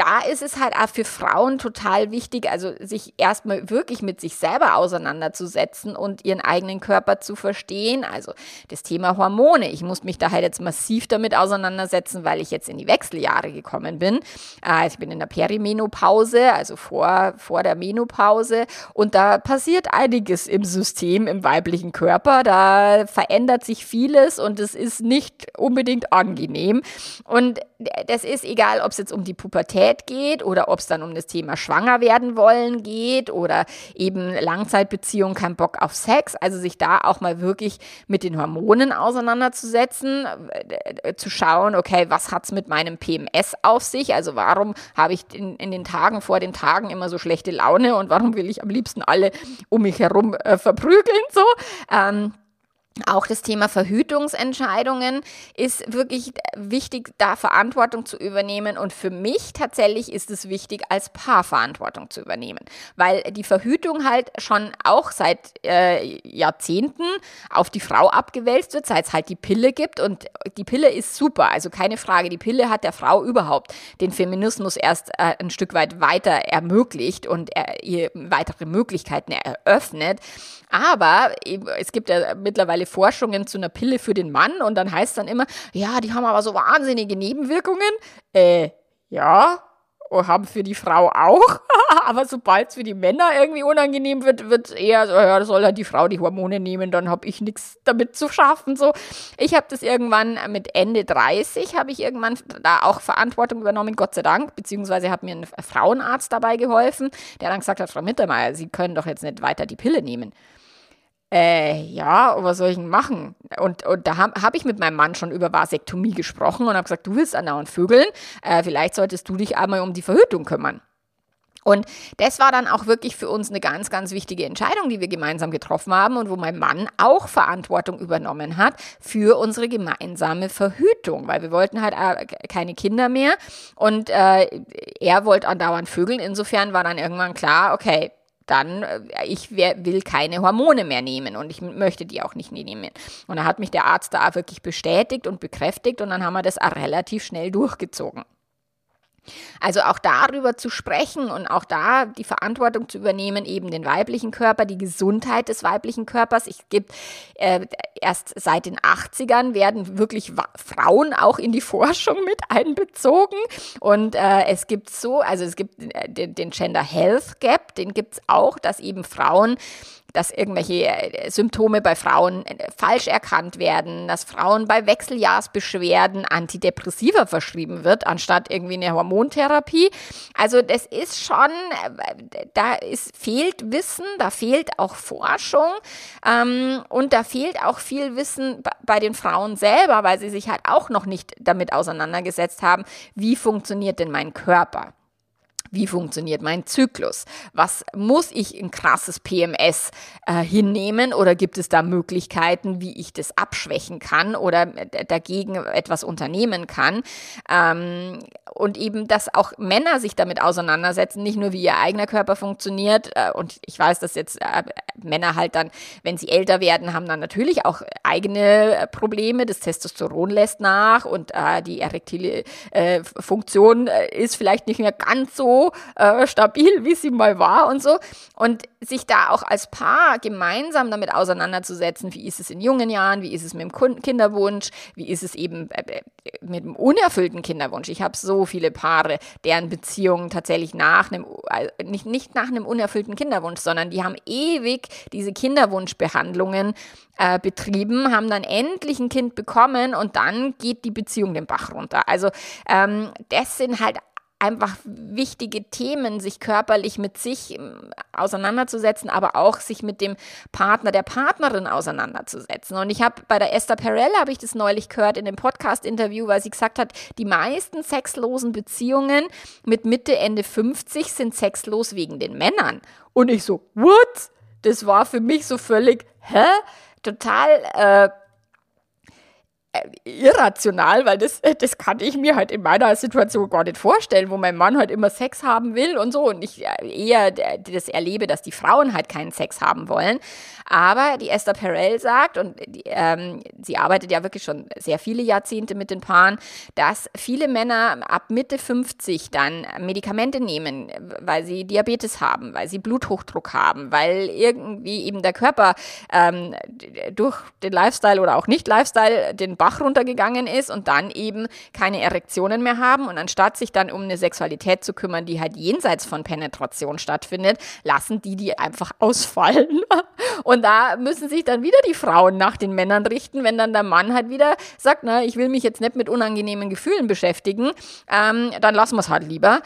S1: da ist es halt auch für Frauen total wichtig, also sich erstmal wirklich mit sich selber auseinanderzusetzen und ihren eigenen Körper zu verstehen. Also das Thema Hormone. Ich muss mich da halt jetzt massiv damit auseinandersetzen, weil ich jetzt in die Wechseljahre gekommen bin. Äh, ich bin in der Perimenopause, also vor, vor der Menopause. Und da passiert einiges im System, im weiblichen Körper. Da verändert sich vieles und es ist nicht unbedingt angenehm. Und das ist egal, ob es jetzt um die Pubertät geht oder ob es dann um das Thema Schwanger werden wollen geht oder eben Langzeitbeziehung, kein Bock auf Sex. Also sich da auch mal wirklich mit den Hormonen auseinanderzusetzen, äh, zu schauen, okay, was hat es mit meinem PMS auf sich? Also warum habe ich in, in, den Tagen vor den Tagen immer so schlechte Laune und warum will ich am liebsten alle um mich herum äh, verprügeln? So. Ähm, auch das Thema Verhütungsentscheidungen ist wirklich wichtig, da Verantwortung zu übernehmen. Und für mich tatsächlich ist es wichtig, als Paar Verantwortung zu übernehmen, weil die Verhütung halt schon auch seit äh, Jahrzehnten auf die Frau abgewälzt wird, seit es halt die Pille gibt. Und die Pille ist super, also keine Frage. Die Pille hat der Frau überhaupt den Feminismus erst äh, ein Stück weit weiter ermöglicht und er, ihr weitere Möglichkeiten eröffnet. Aber es gibt ja mittlerweile Forschungen zu einer Pille für den Mann und dann heißt dann immer, ja, die haben aber so wahnsinnige Nebenwirkungen. Äh, ja, haben für die Frau auch, aber sobald es für die Männer irgendwie unangenehm wird, wird eher so, ja, soll halt die Frau die Hormone nehmen, dann habe ich nichts damit zu schaffen. So, ich habe das irgendwann mit Ende 30 habe ich irgendwann da auch Verantwortung übernommen, Gott sei Dank, beziehungsweise hat mir ein Frauenarzt dabei geholfen, der dann gesagt hat, Frau Mittermeier, Sie können doch jetzt nicht weiter die Pille nehmen äh, ja, was soll ich denn machen? Und, und da habe hab ich mit meinem Mann schon über Vasektomie gesprochen und habe gesagt, du willst andauernd vögeln, äh, vielleicht solltest du dich einmal um die Verhütung kümmern. Und das war dann auch wirklich für uns eine ganz, ganz wichtige Entscheidung, die wir gemeinsam getroffen haben und wo mein Mann auch Verantwortung übernommen hat für unsere gemeinsame Verhütung, weil wir wollten halt äh, keine Kinder mehr und äh, er wollte andauernd vögeln. Insofern war dann irgendwann klar, okay, dann, äh, ich will keine Hormone mehr nehmen und ich möchte die auch nicht nehmen. Und da hat mich der Arzt da wirklich bestätigt und bekräftigt und dann haben wir das relativ schnell durchgezogen. Also auch darüber zu sprechen und auch da die Verantwortung zu übernehmen, eben den weiblichen Körper, die Gesundheit des weiblichen Körpers. Ich gibt äh, erst seit den 80ern werden wirklich Frauen auch in die Forschung mit einbezogen und äh, es gibt so, also es gibt äh, den, den Gender Health Gap, den gibt es auch, dass eben Frauen dass irgendwelche äh, Symptome bei Frauen äh, falsch erkannt werden, dass Frauen bei Wechseljahrsbeschwerden Antidepressiva verschrieben wird, anstatt irgendwie eine Hormontherapie. Also das ist schon, äh, da ist, fehlt Wissen, da fehlt auch Forschung ähm, und da fehlt auch viel Wissen bei den Frauen selber, weil sie sich halt auch noch nicht damit auseinandergesetzt haben, wie funktioniert denn mein Körper. Wie funktioniert mein Zyklus? Was muss ich in krasses PMS äh, hinnehmen oder gibt es da Möglichkeiten, wie ich das abschwächen kann oder dagegen etwas unternehmen kann? Ähm, und eben, dass auch Männer sich damit auseinandersetzen, nicht nur wie ihr eigener Körper funktioniert. Äh, und ich weiß, dass jetzt äh, Männer halt dann, wenn sie älter werden, haben dann natürlich auch eigene äh, Probleme. Das Testosteron lässt nach und die erektile Funktion ist vielleicht nicht mehr ganz so stabil, wie sie mal war und so. Und sich da auch als Paar gemeinsam damit auseinanderzusetzen, wie ist es in jungen Jahren, wie ist es mit dem Kinderwunsch, wie ist es eben mit dem unerfüllten Kinderwunsch. Ich habe so viele Paare, deren Beziehungen tatsächlich nach einem, äh, nicht, nicht nach einem unerfüllten Kinderwunsch, sondern die haben ewig diese Kinderwunschbehandlungen äh, betrieben, haben dann endlich ein Kind bekommen und dann geht die Beziehung den Bach runter. Also ähm, das sind halt einfach wichtige Themen, sich körperlich mit sich ähm, auseinanderzusetzen, aber auch sich mit dem Partner, der Partnerin auseinanderzusetzen. Und ich habe bei der Esther Perel, habe ich das neulich gehört in dem Podcast-Interview, weil sie gesagt hat, die meisten sexlosen Beziehungen mit Mitte, Ende 50 sind sexlos wegen den Männern. Und ich so, what? Das war für mich so völlig, hä? Total äh, äh, irrational, weil das, äh, das kann ich mir halt in meiner Situation gar nicht vorstellen, wo mein Mann halt immer Sex haben will und so und ich äh, eher das erlebe, dass die Frauen halt keinen Sex haben wollen. Aber die Esther Perel sagt, und die, ähm, sie arbeitet ja wirklich schon sehr viele Jahrzehnte mit den Paaren, dass viele Männer ab Mitte 50 dann Medikamente nehmen, weil sie Diabetes haben, weil sie Bluthochdruck haben, weil irgendwie eben der Körper ähm, durch den Lifestyle oder auch nicht Lifestyle den Bach runtergegangen ist und dann eben keine Erektionen mehr haben. Und anstatt sich dann um eine Sexualität zu kümmern, die halt jenseits von Penetration stattfindet, lassen die die einfach ausfallen. Und da müssen sich dann wieder die Frauen nach den Männern richten, wenn dann der Mann halt wieder sagt, na, ich will mich jetzt nicht mit unangenehmen Gefühlen beschäftigen, ähm, dann lassen wir es halt lieber.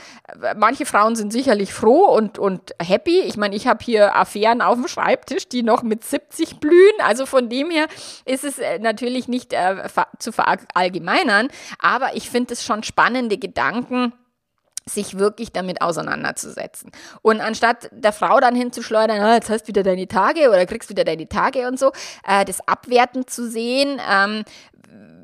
S1: Manche Frauen sind sicherlich froh und, und happy. Ich meine, ich habe hier Affären auf dem Schreibtisch, die noch mit 70 blühen. Also von dem her ist es äh, natürlich nicht äh, zu verallgemeinern, aber ich finde es schon spannende Gedanken, sich wirklich damit auseinanderzusetzen. Und anstatt der Frau dann hinzuschleudern, ah, jetzt hast du wieder deine Tage oder kriegst wieder deine Tage und so, äh, das abwertend zu sehen, ähm,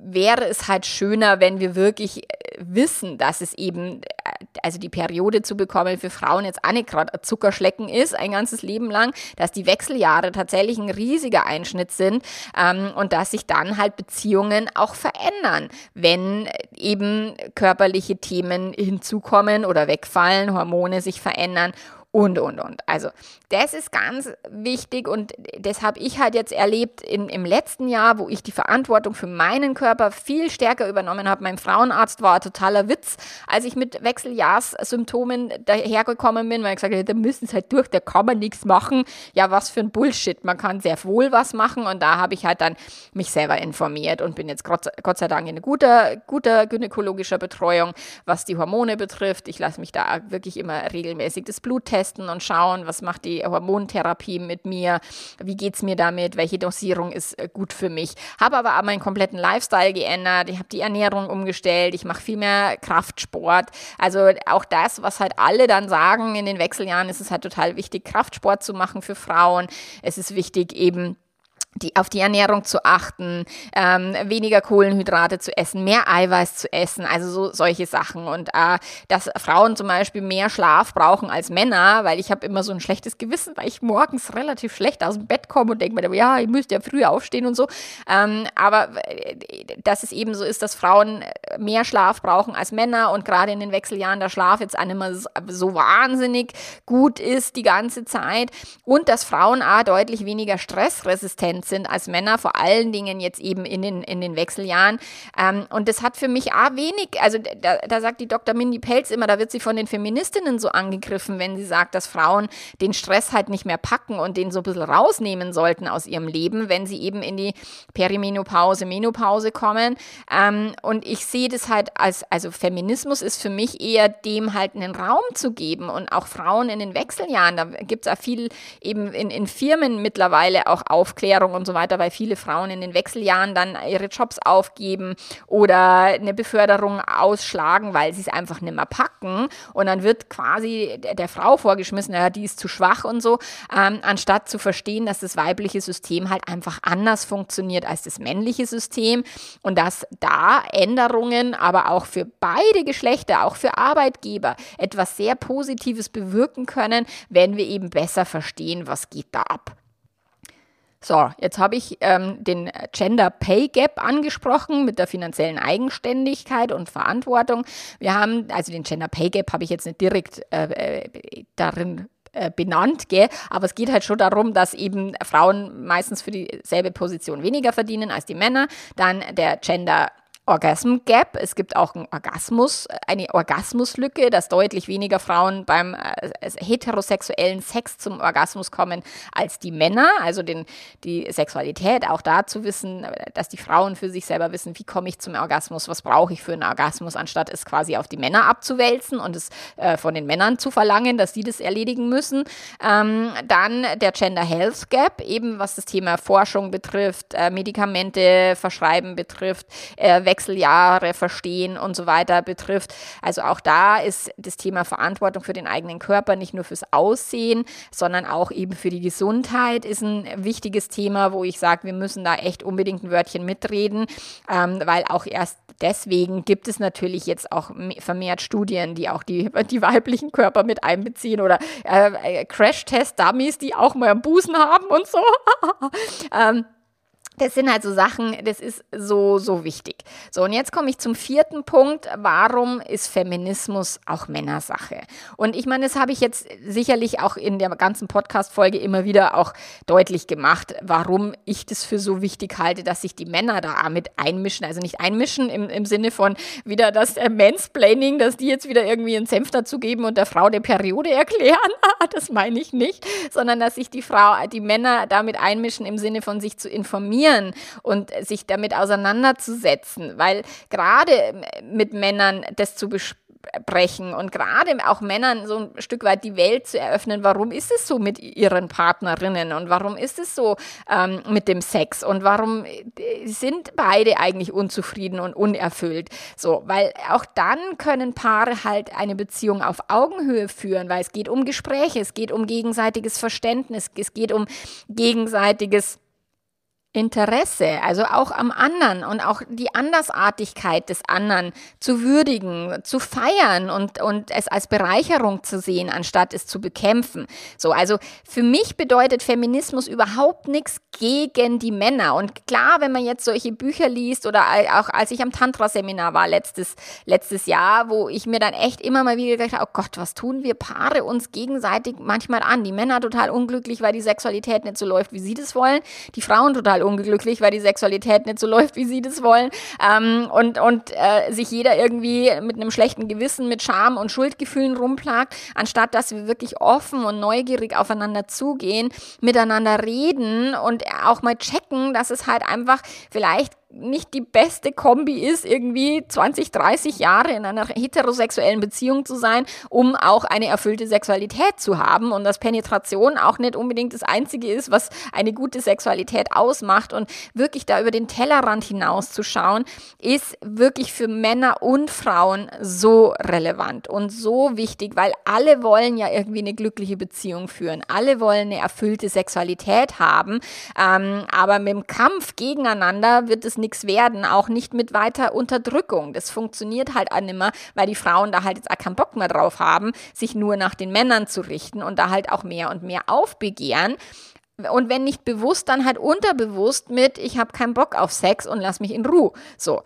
S1: wäre es halt schöner, wenn wir wirklich äh, wissen, dass es eben, äh, also die Periode zu bekommen für Frauen jetzt auch nicht gerade Zuckerschlecken ist, ein ganzes Leben lang, dass die Wechseljahre tatsächlich ein riesiger Einschnitt sind ähm, und dass sich dann halt Beziehungen auch verändern, wenn eben körperliche Themen hinzukommen oder wegfallen, Hormone sich verändern und, und, und. Also das ist ganz wichtig und das habe ich halt jetzt erlebt in, im letzten Jahr, wo ich die Verantwortung für meinen Körper viel stärker übernommen habe. Mein Frauenarzt war totaler Witz, als ich mit Wechseljahrssymptomen dahergekommen bin, weil ich gesagt habe, da müssen es halt durch, da kann man nichts machen. Ja, was für ein Bullshit. Man kann sehr wohl was machen und da habe ich halt dann mich selber informiert und bin jetzt Gott, Gott sei Dank in guter, guter gynäkologischer Betreuung, was die Hormone betrifft. Ich lasse mich da wirklich immer regelmäßig das Blut testen testen und schauen, was macht die Hormontherapie mit mir, wie geht es mir damit, welche Dosierung ist äh, gut für mich. Habe aber auch meinen kompletten Lifestyle geändert, ich habe die Ernährung umgestellt, ich mache viel mehr Kraftsport. Also auch das, was halt alle dann sagen in den Wechseljahren, ist es halt total wichtig, Kraftsport zu machen für Frauen. Es ist wichtig eben die, auf die Ernährung zu achten, ähm, weniger Kohlenhydrate zu essen, mehr Eiweiß zu essen, also so solche Sachen. Und äh, dass Frauen zum Beispiel mehr Schlaf brauchen als Männer, weil ich habe immer so ein schlechtes Gewissen, weil ich morgens relativ schlecht aus dem Bett komme und denke mir, ja, ich müsste ja früher aufstehen und so. Ähm, aber äh, dass es eben so ist, dass Frauen mehr Schlaf brauchen als Männer und gerade in den Wechseljahren der Schlaf jetzt auch nicht mehr so wahnsinnig gut ist die ganze Zeit und dass Frauen auch deutlich weniger stressresistent präsent sind als Männer, vor allen Dingen jetzt eben in den, in den Wechseljahren. Ähm, und das hat für mich auch wenig, also da, da sagt die Dr. Mindy Pelz immer, da wird sie von den Feministinnen so angegriffen, wenn sie sagt, dass Frauen den Stress halt nicht mehr packen und den so ein bisschen rausnehmen sollten aus ihrem Leben, wenn sie eben in die Perimenopause, Menopause kommen. Ähm, und ich sehe das halt als, also Feminismus ist für mich eher dem halt einen Raum zu geben und auch Frauen in den Wechseljahren, da gibt es auch viel eben in, in Firmen mittlerweile auch Aufklärung Beförderung und so weiter, weil viele Frauen in den Wechseljahren dann ihre Jobs aufgeben oder eine Beförderung ausschlagen, weil sie es einfach nicht mehr packen. Und dann wird quasi der Frau vorgeschmissen, ja, die ist zu schwach und so, ähm, anstatt zu verstehen, dass das weibliche System halt einfach anders funktioniert als das männliche System und dass da Änderungen aber auch für beide Geschlechter, auch für Arbeitgeber etwas sehr Positives bewirken können, wenn wir eben besser verstehen, was geht da ab. So, jetzt habe ich ähm, den Gender Pay Gap angesprochen mit der finanziellen Eigenständigkeit und Verantwortung. Wir haben, also den Gender Pay Gap habe ich jetzt nicht direkt äh, äh darin äh, benannt, gell? aber es geht halt schon darum, dass eben Frauen meistens für dieselbe Position weniger verdienen als die Männer. Dann der Gender Orgasm Gap. Es gibt auch einen Orgasmus, eine Orgasmuslücke, dass deutlich weniger Frauen beim äh, heterosexuellen Sex zum Orgasmus kommen als die Männer. Also den, die Sexualität, auch da zu wissen, dass die Frauen für sich selber wissen, wie komme ich zum Orgasmus, was brauche ich für einen Orgasmus, anstatt es quasi auf die Männer abzuwälzen und es äh, von den Männern zu verlangen, dass sie das erledigen müssen. Ähm, dann der Gender Health Gap, eben was das Thema Forschung betrifft, äh, Medikamente verschreiben betrifft, äh, Wechseljahre verstehen und so weiter betrifft. Also auch da ist das Thema Verantwortung für den eigenen Körper nicht nur fürs Aussehen, sondern auch eben für die Gesundheit ist ein wichtiges Thema, wo ich sage, wir müssen da echt unbedingt ein Wörtchen mitreden, ähm, weil auch erst deswegen gibt es natürlich jetzt auch vermehrt Studien, die auch die, die weiblichen Körper mit einbeziehen oder äh, Crash-Test-Dummies, die auch mal Busen haben und so. ähm, das sind halt so Sachen, das ist so, so wichtig. So, und jetzt komme ich zum vierten Punkt. Warum ist Feminismus auch Männersache? Und ich meine, das habe ich jetzt sicherlich auch in der ganzen Podcast-Folge immer wieder auch deutlich gemacht, warum ich das für so wichtig halte, dass sich die Männer da mit einmischen. Also nicht einmischen im, im Sinne von wieder das äh, Mansplaining, dass die jetzt wieder irgendwie einen Senf dazugeben und der Frau der Periode erklären. das meine ich nicht, sondern dass sich die Frau, die Männer damit einmischen im Sinne von sich zu informieren informieren und sich damit auseinanderzusetzen, weil gerade mit Männern das zu besprechen, brechen und gerade auch Männern so ein Stück weit die Welt zu eröffnen, warum ist es so mit ihren Partnerinnen und warum ist es so ähm, mit dem Sex und warum äh, sind beide eigentlich unzufrieden und unerfüllt. So, weil auch dann können Paare halt eine Beziehung auf Augenhöhe führen, weil es geht um Gespräche, es geht um gegenseitiges Verständnis, es geht um gegenseitiges Interesse, also auch am anderen und auch die Andersartigkeit des anderen zu würdigen, zu feiern und, und es als Bereicherung zu sehen, anstatt es zu bekämpfen. So, also für mich bedeutet Feminismus überhaupt nichts gegen die Männer. Und klar, wenn man jetzt solche Bücher liest oder auch als ich am Tantra-Seminar war letztes, letztes Jahr, wo ich mir dann echt immer mal wieder gedacht habe, oh Gott, was tun wir Paare uns gegenseitig manchmal an? Die Männer total unglücklich, weil die Sexualität nicht so läuft, wie sie das wollen. Die Frauen total total unglücklich, weil die Sexualität nicht so läuft, wie sie das wollen. Ähm, und und äh, sich jeder irgendwie mit einem schlechten Gewissen, mit Scham und Schuldgefühlen rumplagt, anstatt dass wir wirklich offen und neugierig aufeinander zugehen, miteinander reden und auch mal checken, dass es halt einfach vielleicht nicht die beste Kombi ist, irgendwie 20, 30 Jahre in einer heterosexuellen Beziehung zu sein, um auch eine erfüllte Sexualität zu haben und dass Penetration auch nicht unbedingt das Einzige ist, was eine gute Sexualität ausmacht. Und wirklich da über den Tellerrand hinaus zu schauen, ist wirklich für Männer und Frauen so relevant und so wichtig, weil alle wollen ja irgendwie eine glückliche Beziehung führen, alle wollen eine erfüllte Sexualität haben, ähm, aber mit dem Kampf gegeneinander wird es nichts werden, auch nicht mit weiter Unterdrückung. Das funktioniert halt auch nicht mehr, weil die Frauen da halt jetzt auch keinen Bock mehr drauf haben, sich nur nach den Männern zu richten und da halt auch mehr und mehr aufbegehren. Und wenn nicht bewusst, dann halt unterbewusst mit, ich habe keinen Bock auf Sex und lass mich in Ruhe. So.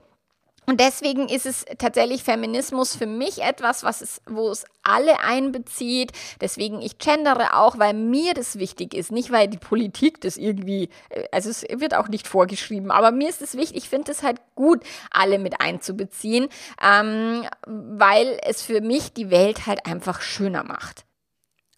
S1: Und deswegen ist es tatsächlich Feminismus für mich etwas, was es, wo es alle einbezieht. Deswegen ich gendere auch, weil mir das wichtig ist, nicht weil die Politik das irgendwie, äh, also es wird auch nicht vorgeschrieben, aber mir ist es wichtig, ich finde es halt gut, alle mit einzubeziehen, ähm, weil es für mich die Welt halt einfach schöner macht.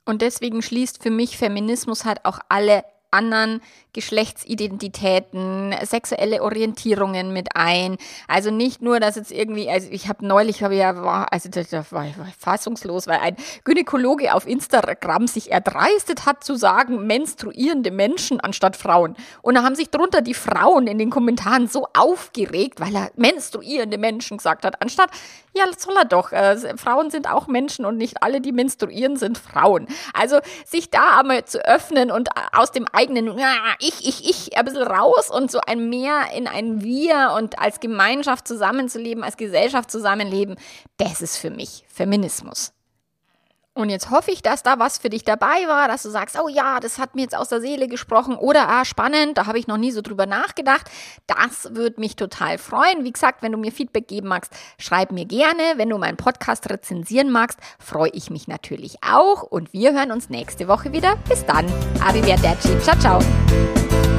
S1: Und deswegen schließt für mich Feminismus halt auch alle anderen Geschlechtsidentitäten, sexuelle Orientierungen mit ein. Also nicht nur, dass jetzt irgendwie, also ich habe neulich, habe ja, also da war ich fassungslos, weil ein Gynäkologe auf Instagram sich erdreistet hat zu sagen, menstruierende Menschen anstatt Frauen. Und da haben sich drunter die Frauen in den Kommentaren so aufgeregt, weil er menstruierende Menschen gesagt hat, anstatt, ja, soll er doch, äh, Frauen sind auch Menschen und nicht alle, die menstruieren, sind Frauen. Also sich da einmal zu öffnen und aus dem eigenen, ich, ich, ich, ein bisschen raus und so ein Mehr in ein Wir und als Gemeinschaft zusammenzuleben, als Gesellschaft zusammenleben, das ist für mich Feminismus. Und jetzt hoffe ich, dass da was für dich dabei war, dass du sagst, oh ja, das hat mir jetzt aus der Seele gesprochen oder ah, spannend, da habe ich noch nie so drüber nachgedacht. Das würde mich total freuen. Wie gesagt, wenn du mir Feedback geben magst, schreib mir gerne. Wenn du meinen Podcast rezensieren magst, freue ich mich natürlich auch. Und wir hören uns nächste Woche wieder. Bis dann. Arrivederci. Ciao, ciao.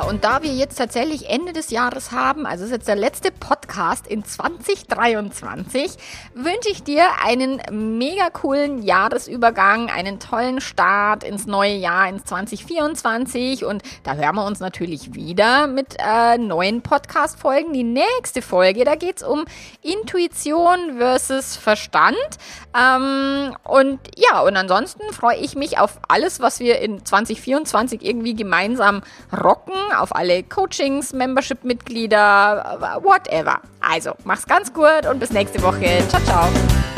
S1: Und da wir jetzt tatsächlich Ende des Jahres haben, also ist jetzt der letzte Podcast in 2023, wünsche ich dir einen mega coolen Jahresübergang, einen tollen Start ins neue Jahr, ins 2024. Und da hören wir uns natürlich wieder mit äh, neuen Podcast-Folgen. Die nächste Folge, da geht es um Intuition versus Verstand. Ähm, und ja, und ansonsten freue ich mich auf alles, was wir in 2024 irgendwie gemeinsam rocken auf alle Coachings, Membership-Mitglieder, whatever. Also, mach's ganz gut und bis nächste Woche. Ciao, ciao.